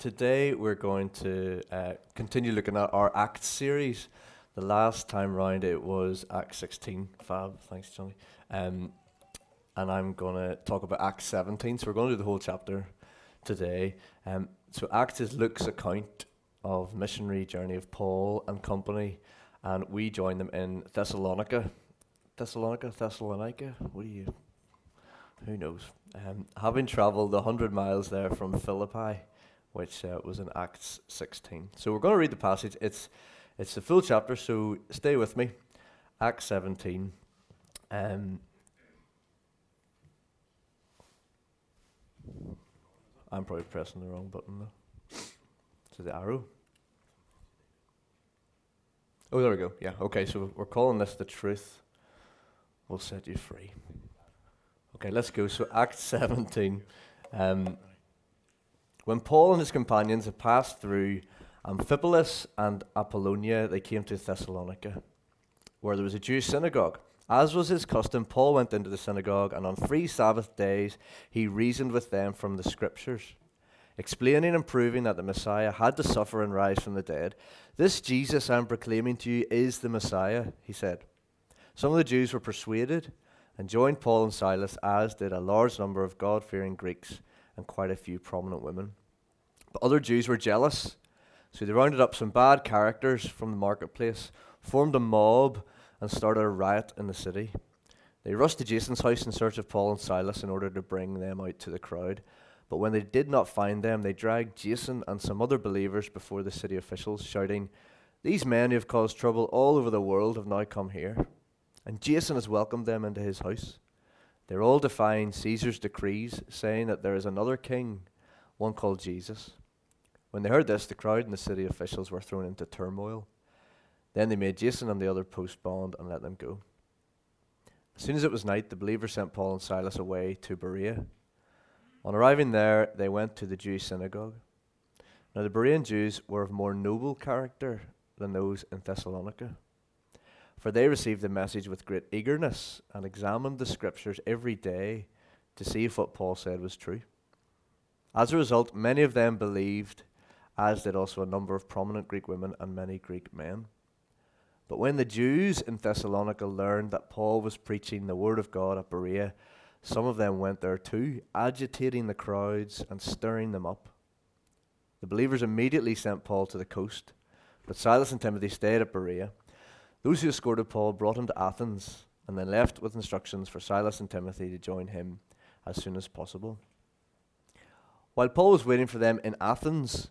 today we're going to uh, continue looking at our Acts series. The last time round it was Acts 16. Fab, thanks, Johnny. Um, and I'm going to talk about Acts 17. So we're going to do the whole chapter today. Um, so Acts is Luke's account of missionary journey of Paul and company, and we join them in Thessalonica. Thessalonica, Thessalonica. What do you? Who knows? Um, having travelled a hundred miles there from Philippi, which uh, was in Acts 16. So we're going to read the passage. It's it's the full chapter, so stay with me. Acts 17. Um, I'm probably pressing the wrong button though. To the arrow. Oh, there we go. Yeah, okay, so we're calling this the truth will set you free. Okay, let's go. So, Acts 17. Um, when Paul and his companions had passed through Amphipolis and Apollonia, they came to Thessalonica, where there was a Jewish synagogue. As was his custom, Paul went into the synagogue, and on three Sabbath days he reasoned with them from the Scriptures, explaining and proving that the Messiah had to suffer and rise from the dead. This Jesus I'm proclaiming to you is the Messiah, he said. Some of the Jews were persuaded and joined Paul and Silas, as did a large number of God fearing Greeks and quite a few prominent women. But other Jews were jealous, so they rounded up some bad characters from the marketplace, formed a mob, and started a riot in the city. They rushed to Jason's house in search of Paul and Silas in order to bring them out to the crowd. But when they did not find them, they dragged Jason and some other believers before the city officials, shouting, These men who have caused trouble all over the world have now come here. And Jason has welcomed them into his house. They're all defying Caesar's decrees, saying that there is another king, one called Jesus. When they heard this, the crowd and the city officials were thrown into turmoil. Then they made Jason and the other post bond and let them go. As soon as it was night, the believers sent Paul and Silas away to Berea. On arriving there, they went to the Jewish synagogue. Now, the Berean Jews were of more noble character than those in Thessalonica, for they received the message with great eagerness and examined the scriptures every day to see if what Paul said was true. As a result, many of them believed, as did also a number of prominent Greek women and many Greek men. But when the Jews in Thessalonica learned that Paul was preaching the word of God at Berea, some of them went there too, agitating the crowds and stirring them up. The believers immediately sent Paul to the coast, but Silas and Timothy stayed at Berea. Those who escorted Paul brought him to Athens and then left with instructions for Silas and Timothy to join him as soon as possible. While Paul was waiting for them in Athens,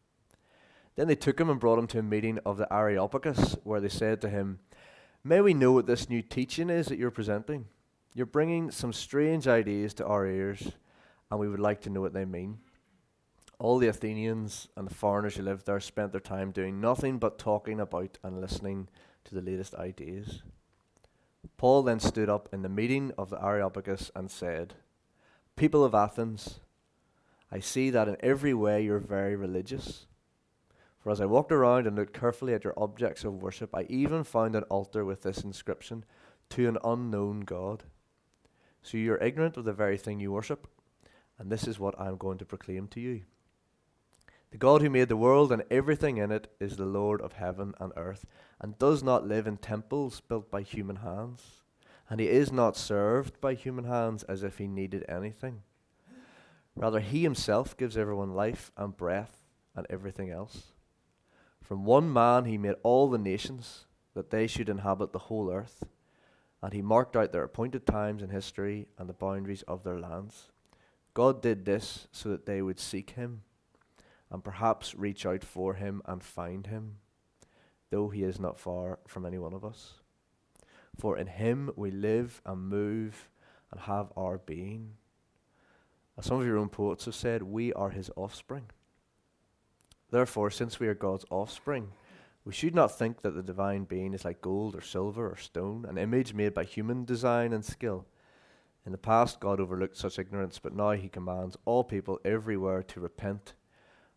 Then they took him and brought him to a meeting of the Areopagus, where they said to him, May we know what this new teaching is that you're presenting? You're bringing some strange ideas to our ears, and we would like to know what they mean. All the Athenians and the foreigners who lived there spent their time doing nothing but talking about and listening to the latest ideas. Paul then stood up in the meeting of the Areopagus and said, People of Athens, I see that in every way you're very religious. For as I walked around and looked carefully at your objects of worship, I even found an altar with this inscription To an unknown God. So you are ignorant of the very thing you worship, and this is what I am going to proclaim to you. The God who made the world and everything in it is the Lord of heaven and earth, and does not live in temples built by human hands. And he is not served by human hands as if he needed anything. Rather, he himself gives everyone life and breath and everything else. From one man he made all the nations, that they should inhabit the whole earth, and he marked out their appointed times in history and the boundaries of their lands. God did this so that they would seek him, and perhaps reach out for him and find him, though he is not far from any one of us. For in him we live and move and have our being. As some of your own poets have said, we are his offspring. Therefore, since we are God's offspring, we should not think that the divine being is like gold or silver or stone, an image made by human design and skill. In the past, God overlooked such ignorance, but now he commands all people everywhere to repent.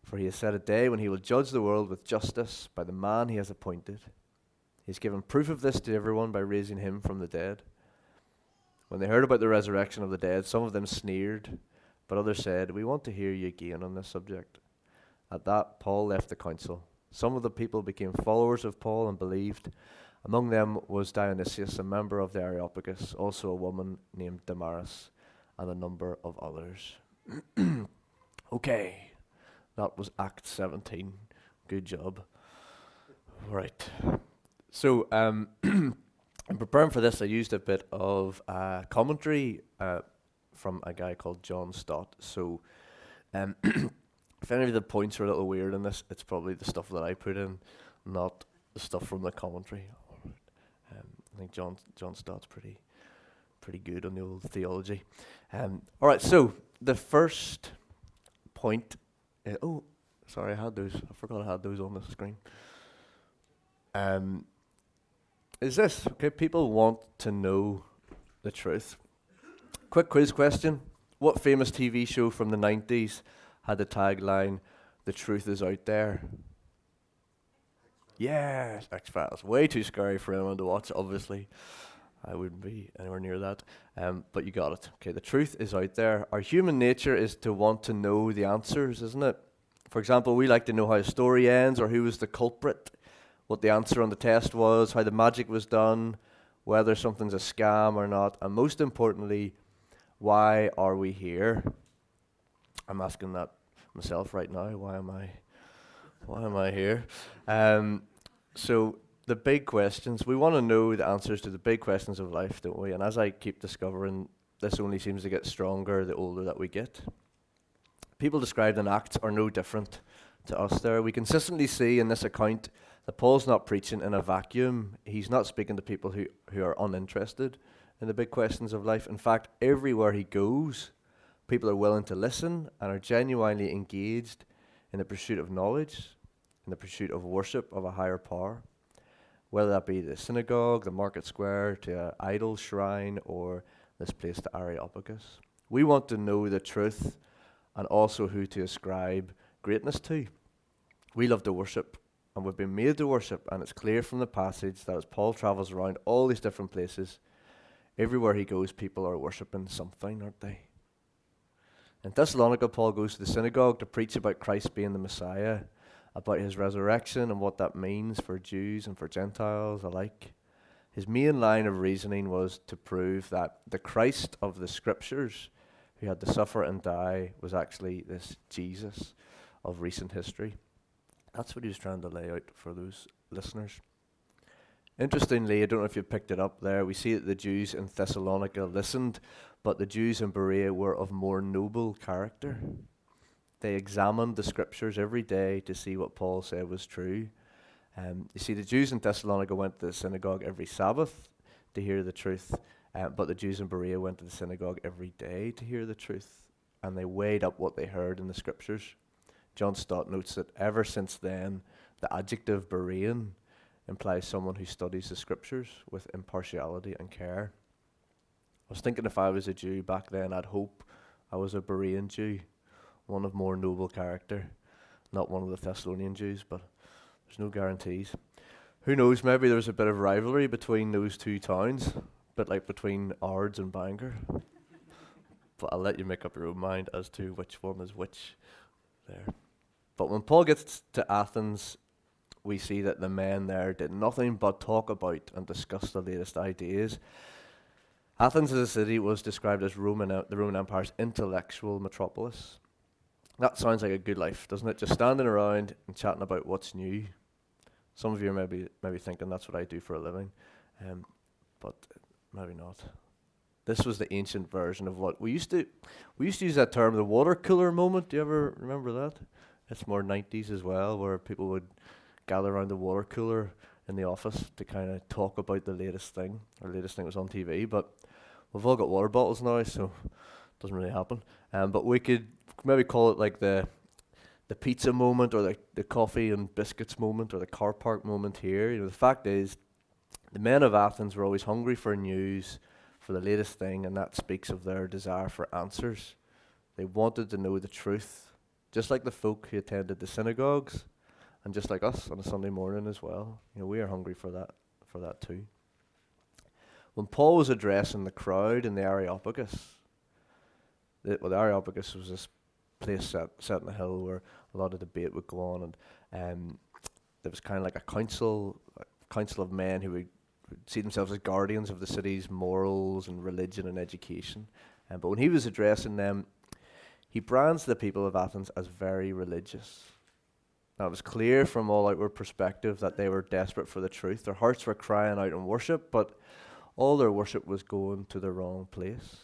For he has set a day when he will judge the world with justice by the man he has appointed. He has given proof of this to everyone by raising him from the dead. When they heard about the resurrection of the dead, some of them sneered, but others said, We want to hear you again on this subject. At that, Paul left the council. Some of the people became followers of Paul and believed. Among them was Dionysius, a member of the Areopagus, also a woman named Damaris, and a number of others. okay, that was Act 17. Good job. Right. So, um, in preparing for this, I used a bit of uh, commentary uh, from a guy called John Stott. So, um, if any of the points are a little weird in this, it's probably the stuff that I put in, not the stuff from the commentary. Um, I think John John Stott's pretty pretty good on the old theology. Um, all right, so the first point. Uh, oh, sorry, I had those. I forgot I had those on the screen. Um, is this okay? People want to know the truth. Quick quiz question: What famous TV show from the nineties had the tagline, The truth is out there. Yes, X Files. Way too scary for anyone to watch, obviously. I wouldn't be anywhere near that. Um, but you got it. Okay, the truth is out there. Our human nature is to want to know the answers, isn't it? For example, we like to know how a story ends or who was the culprit, what the answer on the test was, how the magic was done, whether something's a scam or not, and most importantly, why are we here? I'm asking that myself right now. Why am I? Why am I here? Um, so the big questions. We want to know the answers to the big questions of life, don't we? And as I keep discovering, this only seems to get stronger the older that we get. People described in Acts are no different to us. There, we consistently see in this account that Paul's not preaching in a vacuum. He's not speaking to people who, who are uninterested in the big questions of life. In fact, everywhere he goes, People are willing to listen and are genuinely engaged in the pursuit of knowledge, in the pursuit of worship of a higher power, whether that be the synagogue, the market square, to an idol shrine, or this place to Areopagus. We want to know the truth and also who to ascribe greatness to. We love to worship and we've been made to worship, and it's clear from the passage that as Paul travels around all these different places, everywhere he goes, people are worshipping something, aren't they? In Thessalonica, Paul goes to the synagogue to preach about Christ being the Messiah, about his resurrection and what that means for Jews and for Gentiles alike. His main line of reasoning was to prove that the Christ of the Scriptures, who had to suffer and die, was actually this Jesus of recent history. That's what he was trying to lay out for those listeners. Interestingly, I don't know if you picked it up there, we see that the Jews in Thessalonica listened but the Jews in Berea were of more noble character. They examined the scriptures every day to see what Paul said was true. Um, you see, the Jews in Thessalonica went to the synagogue every Sabbath to hear the truth, uh, but the Jews in Berea went to the synagogue every day to hear the truth, and they weighed up what they heard in the scriptures. John Stott notes that ever since then, the adjective Berean implies someone who studies the scriptures with impartiality and care. I was thinking if I was a Jew back then, I'd hope I was a Berean Jew, one of more noble character, not one of the Thessalonian Jews, but there's no guarantees. Who knows, maybe there's a bit of rivalry between those two towns, a bit like between Ards and Bangor. but I'll let you make up your own mind as to which one is which there. But when Paul gets to Athens, we see that the men there did nothing but talk about and discuss the latest ideas. Athens as a city was described as Roman, the Roman Empire's intellectual metropolis. That sounds like a good life, doesn't it? Just standing around and chatting about what's new. Some of you maybe, maybe thinking that's what I do for a living, um, but maybe not. This was the ancient version of what we used to we used to use that term, the water cooler moment. Do you ever remember that? It's more 90s as well, where people would gather around the water cooler in the office to kind of talk about the latest thing. Or latest thing was on TV, but we've all got water bottles now, so it doesn't really happen. Um, but we could maybe call it like the the pizza moment or the, the coffee and biscuits moment or the car park moment here. You know, the fact is, the men of Athens were always hungry for news, for the latest thing, and that speaks of their desire for answers. They wanted to know the truth, just like the folk who attended the synagogues, and just like us on a Sunday morning as well. You know, we are hungry for that, for that too. When Paul was addressing the crowd in the Areopagus, the, well, the Areopagus was this place set, set in a hill where a lot of debate would go on, and um, there was kind of like a council, a council of men who would, would, see themselves as guardians of the city's morals and religion and education. Um, but when he was addressing them, he brands the people of Athens as very religious. Now, it was clear from all outward perspective that they were desperate for the truth. Their hearts were crying out in worship, but all their worship was going to the wrong place.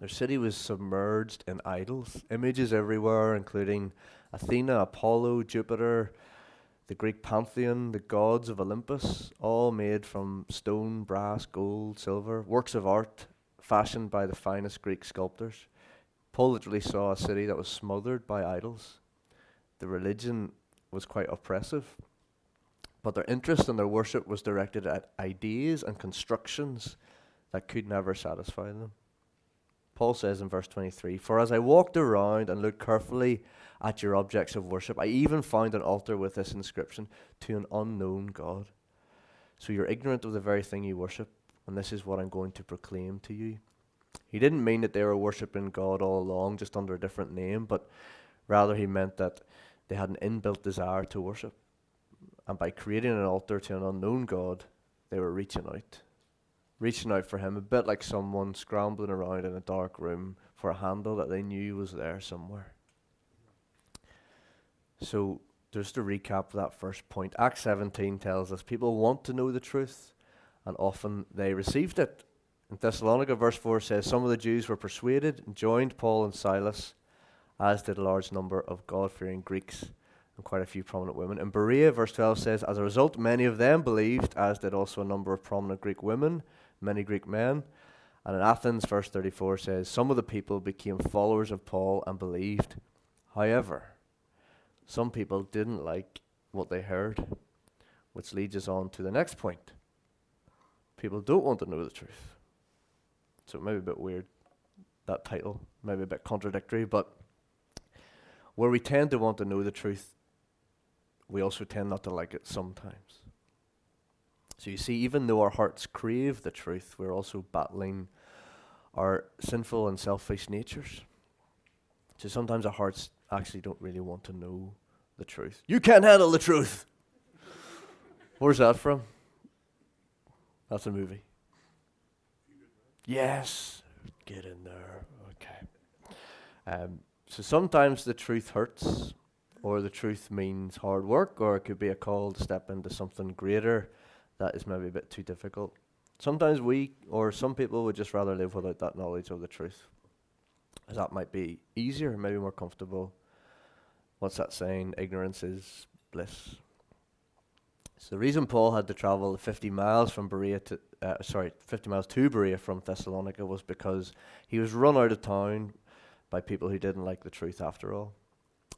Their city was submerged in idols, images everywhere, including Athena, Apollo, Jupiter, the Greek pantheon, the gods of Olympus, all made from stone, brass, gold, silver, works of art fashioned by the finest Greek sculptors. Paul literally saw a city that was smothered by idols. The religion was quite oppressive, but their interest and their worship was directed at ideas and constructions that could never satisfy them. Paul says in verse 23 For as I walked around and looked carefully at your objects of worship, I even found an altar with this inscription to an unknown God. So you're ignorant of the very thing you worship, and this is what I'm going to proclaim to you. He didn't mean that they were worshipping God all along, just under a different name, but rather he meant that they had an inbuilt desire to worship. And by creating an altar to an unknown God, they were reaching out reaching out for him, a bit like someone scrambling around in a dark room for a handle that they knew was there somewhere. So, just to recap that first point, Acts 17 tells us people want to know the truth, and often they received it. In Thessalonica, verse 4 says, Some of the Jews were persuaded and joined Paul and Silas, as did a large number of God fearing Greeks and quite a few prominent women. In Berea, verse 12 says, As a result, many of them believed, as did also a number of prominent Greek women many Greek men. And in Athens, verse 34 says, Some of the people became followers of Paul and believed. However, some people didn't like what they heard, which leads us on to the next point. People don't want to know the truth. So it may be a bit weird, that title, maybe a bit contradictory, but where we tend to want to know the truth, we also tend not to like it sometimes. So you see, even though our hearts crave the truth, we're also battling our sinful and selfish natures. So sometimes our hearts actually don't really want to know the truth. You can't handle the truth. Where's that from? That's a movie. Yes, get in there. Okay. Um, so sometimes the truth hurts, or the truth means hard work, or it could be a call to step into something greater that is maybe a bit too difficult. Sometimes we, or some people, would just rather live without that knowledge of the truth. As that might be easier, maybe more comfortable. What's that saying? Ignorance is bliss. So the reason Paul had to travel 50 miles from Berea to, uh, sorry, 50 miles to Berea from Thessalonica was because he was run out of town by people who didn't like the truth after all.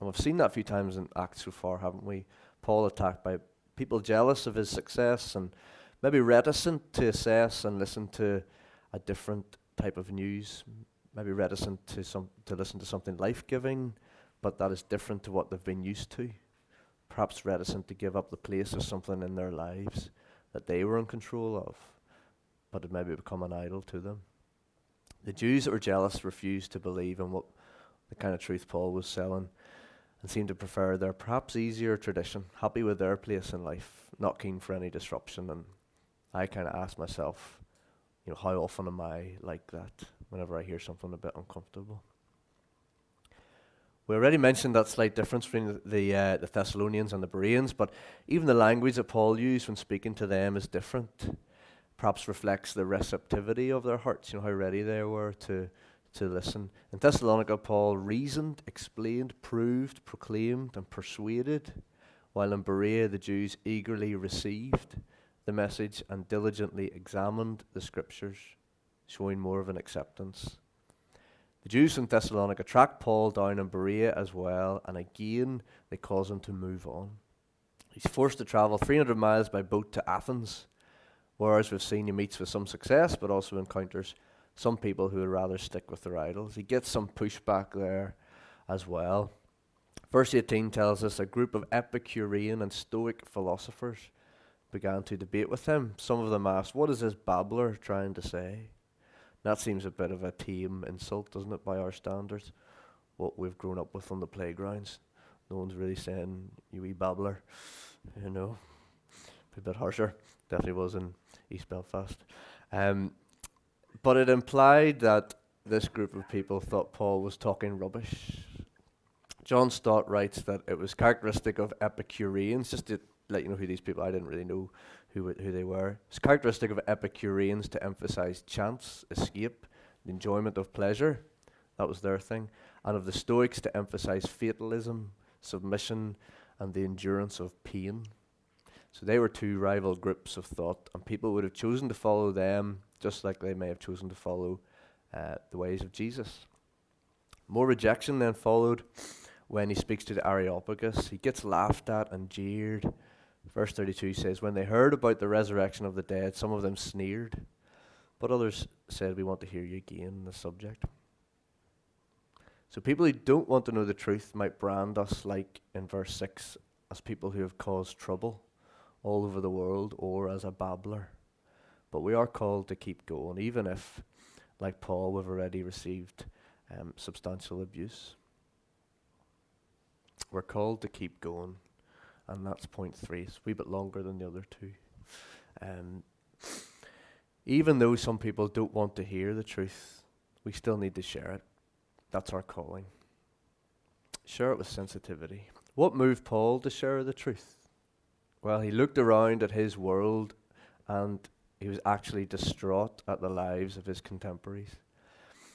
And we've seen that a few times in Acts so far, haven't we? Paul attacked by people jealous of his success and maybe reticent to assess and listen to a different type of news, maybe reticent to some to listen to something life giving, but that is different to what they've been used to. Perhaps reticent to give up the place of something in their lives that they were in control of, but it maybe become an idol to them. The Jews that were jealous refused to believe in what the kind of truth Paul was selling and seemed to prefer their perhaps easier tradition, happy with their place in life, not keen for any disruption. And I kind of ask myself, you know, how often am I like that whenever I hear something a bit uncomfortable? We already mentioned that slight difference between the the, uh, the Thessalonians and the Bereans, but even the language that Paul used when speaking to them is different. Perhaps reflects the receptivity of their hearts, you know, how ready they were to to listen. In Thessalonica, Paul reasoned, explained, proved, proclaimed, and persuaded, while in Berea, the Jews eagerly received the message and diligently examined the scriptures, showing more of an acceptance. The Jews in Thessalonica track Paul down in Berea as well, and again they cause him to move on. He's forced to travel 300 miles by boat to Athens, whereas we've seen he meets with some success, but also encounters some people who would rather stick with their idols. He gets some pushback there as well. Verse 18 tells us a group of Epicurean and Stoic philosophers began to debate with him. Some of them asked, What is this babbler trying to say? That seems a bit of a tame insult, doesn't it, by our standards? What we've grown up with on the playgrounds. No one's really saying, You wee babbler. You know, a bit harsher. Definitely was in East Belfast. Um, but it implied that this group of people thought Paul was talking rubbish. John Stott writes that it was characteristic of Epicureans, just to let you know who these people I didn't really know who, who they were. It's characteristic of Epicureans to emphasize chance, escape, the enjoyment of pleasure. That was their thing. And of the Stoics to emphasize fatalism, submission, and the endurance of pain. So they were two rival groups of thought, and people would have chosen to follow them just like they may have chosen to follow uh, the ways of Jesus. More rejection then followed when he speaks to the Areopagus. He gets laughed at and jeered. Verse 32 says, When they heard about the resurrection of the dead, some of them sneered, but others said, We want to hear you again, on the subject. So people who don't want to know the truth might brand us, like in verse 6, as people who have caused trouble all over the world or as a babbler. But we are called to keep going, even if, like Paul, we've already received um, substantial abuse. We're called to keep going, and that's point three. It's a wee bit longer than the other two. Um, even though some people don't want to hear the truth, we still need to share it. That's our calling. Share it with sensitivity. What moved Paul to share the truth? Well, he looked around at his world and he was actually distraught at the lives of his contemporaries.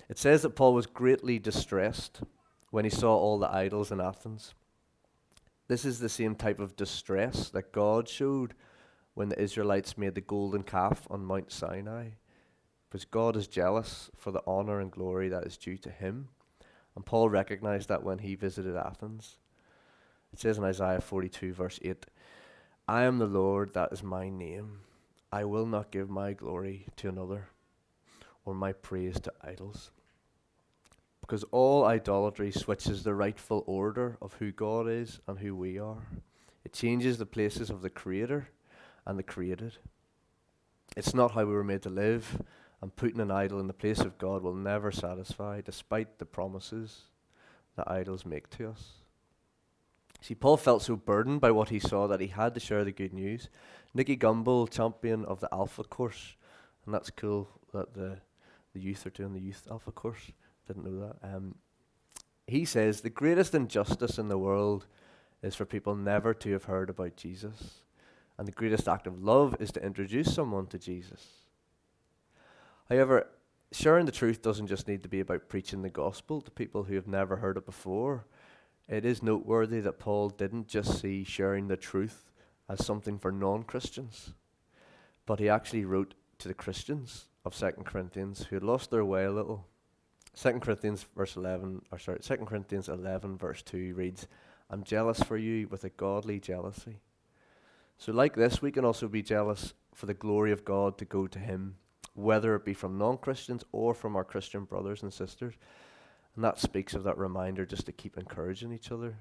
It says that Paul was greatly distressed when he saw all the idols in Athens. This is the same type of distress that God showed when the Israelites made the golden calf on Mount Sinai. Because God is jealous for the honor and glory that is due to him. And Paul recognized that when he visited Athens. It says in Isaiah 42, verse 8 I am the Lord, that is my name. I will not give my glory to another or my praise to idols. Because all idolatry switches the rightful order of who God is and who we are. It changes the places of the Creator and the created. It's not how we were made to live, and putting an idol in the place of God will never satisfy, despite the promises that idols make to us. See, Paul felt so burdened by what he saw that he had to share the good news. Nicky Gumbel, champion of the Alpha course, and that's cool that the the youth are doing the youth Alpha course. Didn't know that. Um, he says the greatest injustice in the world is for people never to have heard about Jesus, and the greatest act of love is to introduce someone to Jesus. However, sharing the truth doesn't just need to be about preaching the gospel to people who have never heard it before. It is noteworthy that Paul didn't just see sharing the truth as something for non Christians. But he actually wrote to the Christians of 2 Corinthians who had lost their way a little. 2 Corinthians verse eleven or sorry, Second Corinthians eleven verse two reads, I'm jealous for you with a godly jealousy. So like this we can also be jealous for the glory of God to go to him, whether it be from non Christians or from our Christian brothers and sisters. And that speaks of that reminder just to keep encouraging each other.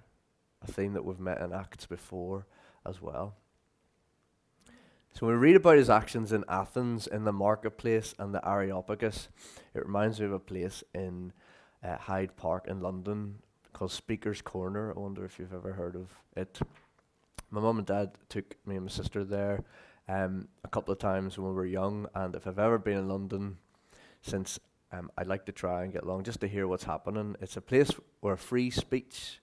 A theme that we've met in Acts before as well. So when we read about his actions in Athens, in the marketplace, and the Areopagus, it reminds me of a place in uh, Hyde Park in London called Speaker's Corner. I wonder if you've ever heard of it. My mum and dad took me and my sister there um, a couple of times when we were young, and if I've ever been in London since, um, I'd like to try and get along just to hear what's happening. It's a place where free speech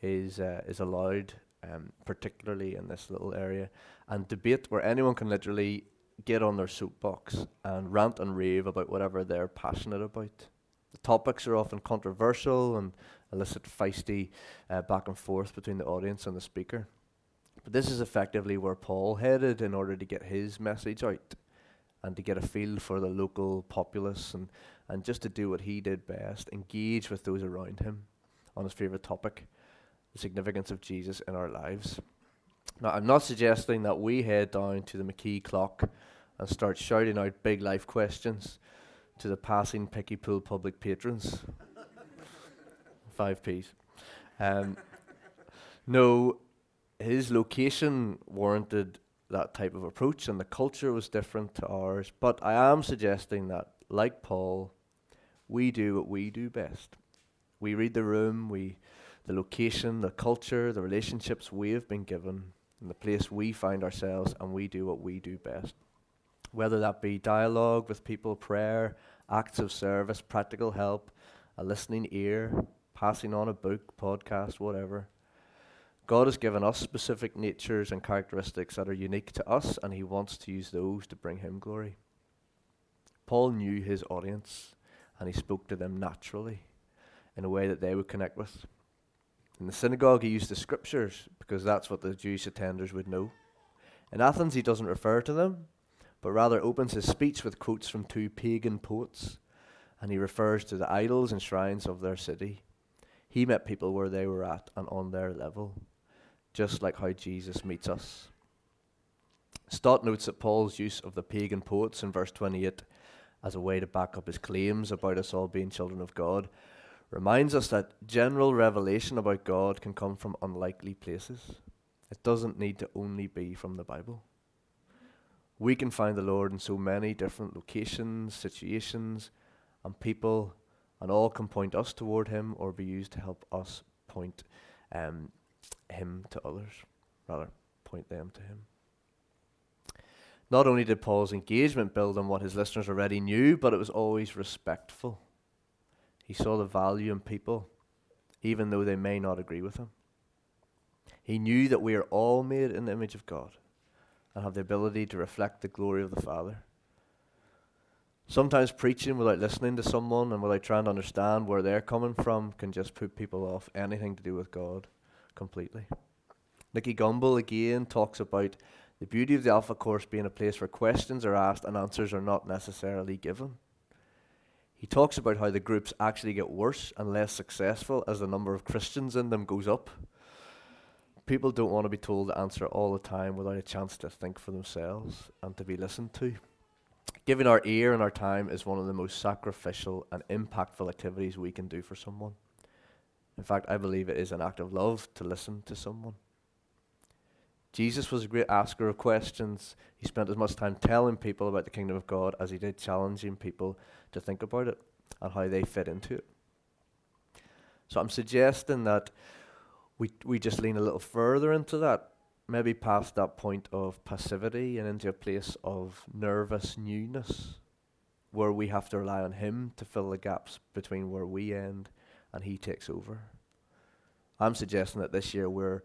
is uh, is allowed um, particularly in this little area, and debate where anyone can literally get on their soapbox and rant and rave about whatever they're passionate about. The topics are often controversial and elicit feisty uh, back and forth between the audience and the speaker. But this is effectively where Paul headed in order to get his message out. And to get a feel for the local populace and, and just to do what he did best engage with those around him on his favourite topic the significance of Jesus in our lives. Now, I'm not suggesting that we head down to the McKee clock and start shouting out big life questions to the passing Pickie Pool public patrons. Five P's. Um, no, his location warranted that type of approach, and the culture was different to ours. But I am suggesting that, like Paul, we do what we do best. We read the room, we, the location, the culture, the relationships we have been given, and the place we find ourselves, and we do what we do best. Whether that be dialogue with people, prayer, acts of service, practical help, a listening ear, passing on a book, podcast, whatever. God has given us specific natures and characteristics that are unique to us, and He wants to use those to bring Him glory. Paul knew his audience, and he spoke to them naturally in a way that they would connect with. In the synagogue, he used the scriptures because that's what the Jewish attenders would know. In Athens, he doesn't refer to them, but rather opens his speech with quotes from two pagan poets, and he refers to the idols and shrines of their city. He met people where they were at and on their level just like how Jesus meets us. Stott notes that Paul's use of the pagan poets in verse 28 as a way to back up his claims about us all being children of God reminds us that general revelation about God can come from unlikely places. It doesn't need to only be from the Bible. We can find the Lord in so many different locations, situations, and people, and all can point us toward Him or be used to help us point um, him to others, rather, point them to him. Not only did Paul's engagement build on what his listeners already knew, but it was always respectful. He saw the value in people, even though they may not agree with him. He knew that we are all made in the image of God and have the ability to reflect the glory of the Father. Sometimes preaching without listening to someone and without trying to understand where they're coming from can just put people off anything to do with God completely. Nicky Gumbel again talks about the beauty of the Alpha Course being a place where questions are asked and answers are not necessarily given. He talks about how the groups actually get worse and less successful as the number of Christians in them goes up. People don't want to be told the answer all the time without a chance to think for themselves and to be listened to. Giving our ear and our time is one of the most sacrificial and impactful activities we can do for someone. In fact, I believe it is an act of love to listen to someone. Jesus was a great asker of questions. He spent as much time telling people about the kingdom of God as he did challenging people to think about it and how they fit into it. So I'm suggesting that we, we just lean a little further into that, maybe past that point of passivity and into a place of nervous newness, where we have to rely on Him to fill the gaps between where we end and he takes over. I'm suggesting that this year we're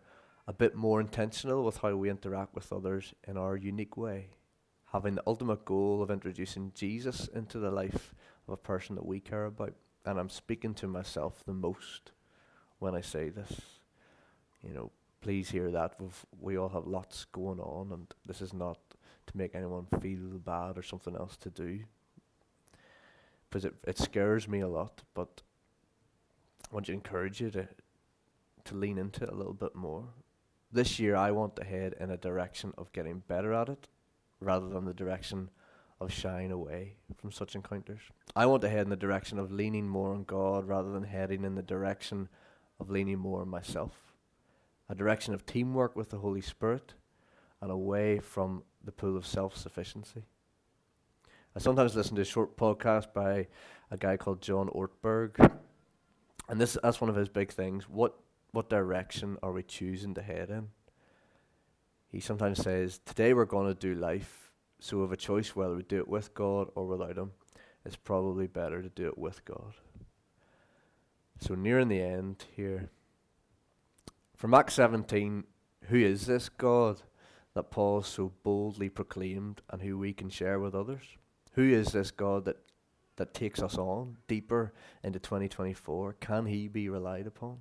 a bit more intentional with how we interact with others in our unique way, having the ultimate goal of introducing Jesus into the life of a person that we care about. And I'm speaking to myself the most when I say this. You know, please hear that. We've, we all have lots going on, and this is not to make anyone feel bad or something else to do. Because it, it scares me a lot, but I want to encourage you to to lean into it a little bit more. This year, I want to head in a direction of getting better at it, rather than the direction of shying away from such encounters. I want to head in the direction of leaning more on God, rather than heading in the direction of leaning more on myself. A direction of teamwork with the Holy Spirit, and away from the pool of self sufficiency. I sometimes listen to a short podcast by a guy called John Ortberg and this that's one of his big things. What what direction are we choosing to head in? He sometimes says, Today we're going to do life, so we have a choice whether we do it with God or without Him. It's probably better to do it with God. So, nearing the end here, from Acts 17, who is this God that Paul so boldly proclaimed and who we can share with others? Who is this God that that takes us on deeper into 2024? Can He be relied upon?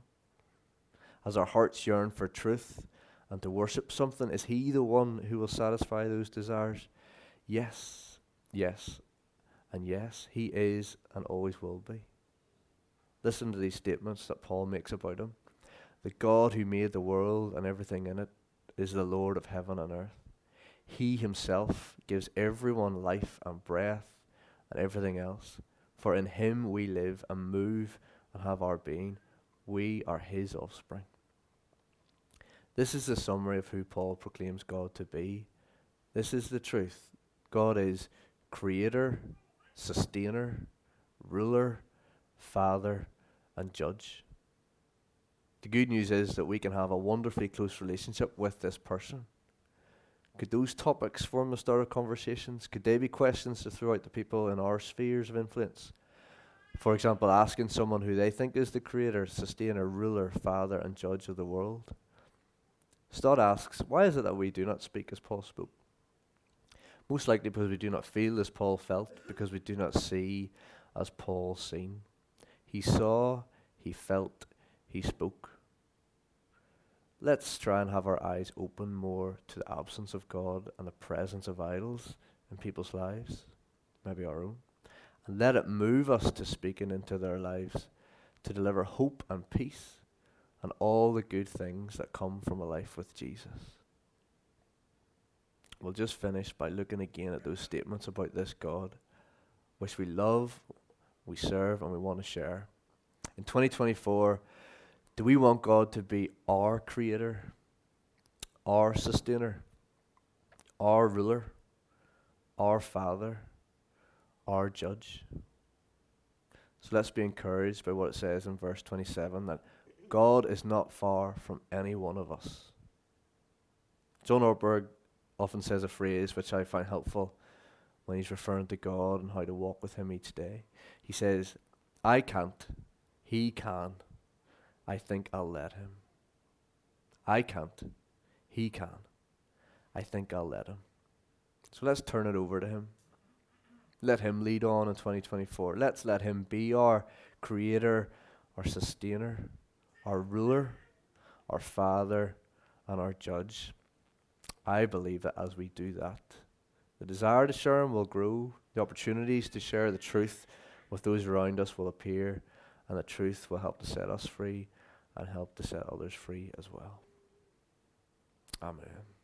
As our hearts yearn for truth and to worship something, is He the one who will satisfy those desires? Yes. Yes. And yes, he is and always will be. Listen to these statements that Paul makes about him. The God who made the world and everything in it is the Lord of heaven and earth. He himself gives everyone life and breath and everything else. For in him we live and move and have our being. We are his offspring. This is the summary of who Paul proclaims God to be. This is the truth. God is creator, sustainer, ruler, father, and judge. The good news is that we can have a wonderfully close relationship with this person. Could those topics form the start of conversations? Could they be questions to throw out to people in our spheres of influence? For example, asking someone who they think is the creator, sustainer, ruler, father, and judge of the world. Stott asks, Why is it that we do not speak as Paul spoke? Most likely because we do not feel as Paul felt, because we do not see as Paul seen. He saw, he felt, he spoke. Let's try and have our eyes open more to the absence of God and the presence of idols in people's lives, maybe our own, and let it move us to speaking into their lives to deliver hope and peace and all the good things that come from a life with Jesus. We'll just finish by looking again at those statements about this God, which we love, we serve, and we want to share. In 2024, do we want God to be our creator, our sustainer, our ruler, our father, our judge? So let's be encouraged by what it says in verse 27 that God is not far from any one of us. John Ortberg often says a phrase which I find helpful when he's referring to God and how to walk with Him each day. He says, I can't, He can. I think I'll let Him. I can't, He can. I think I'll let Him. So let's turn it over to Him. Let Him lead on in 2024. Let's let Him be our creator, our sustainer our ruler, our father, and our judge. I believe that as we do that, the desire to share Him will grow, the opportunities to share the truth with those around us will appear, and the truth will help to set us free and help to set others free as well. Amen.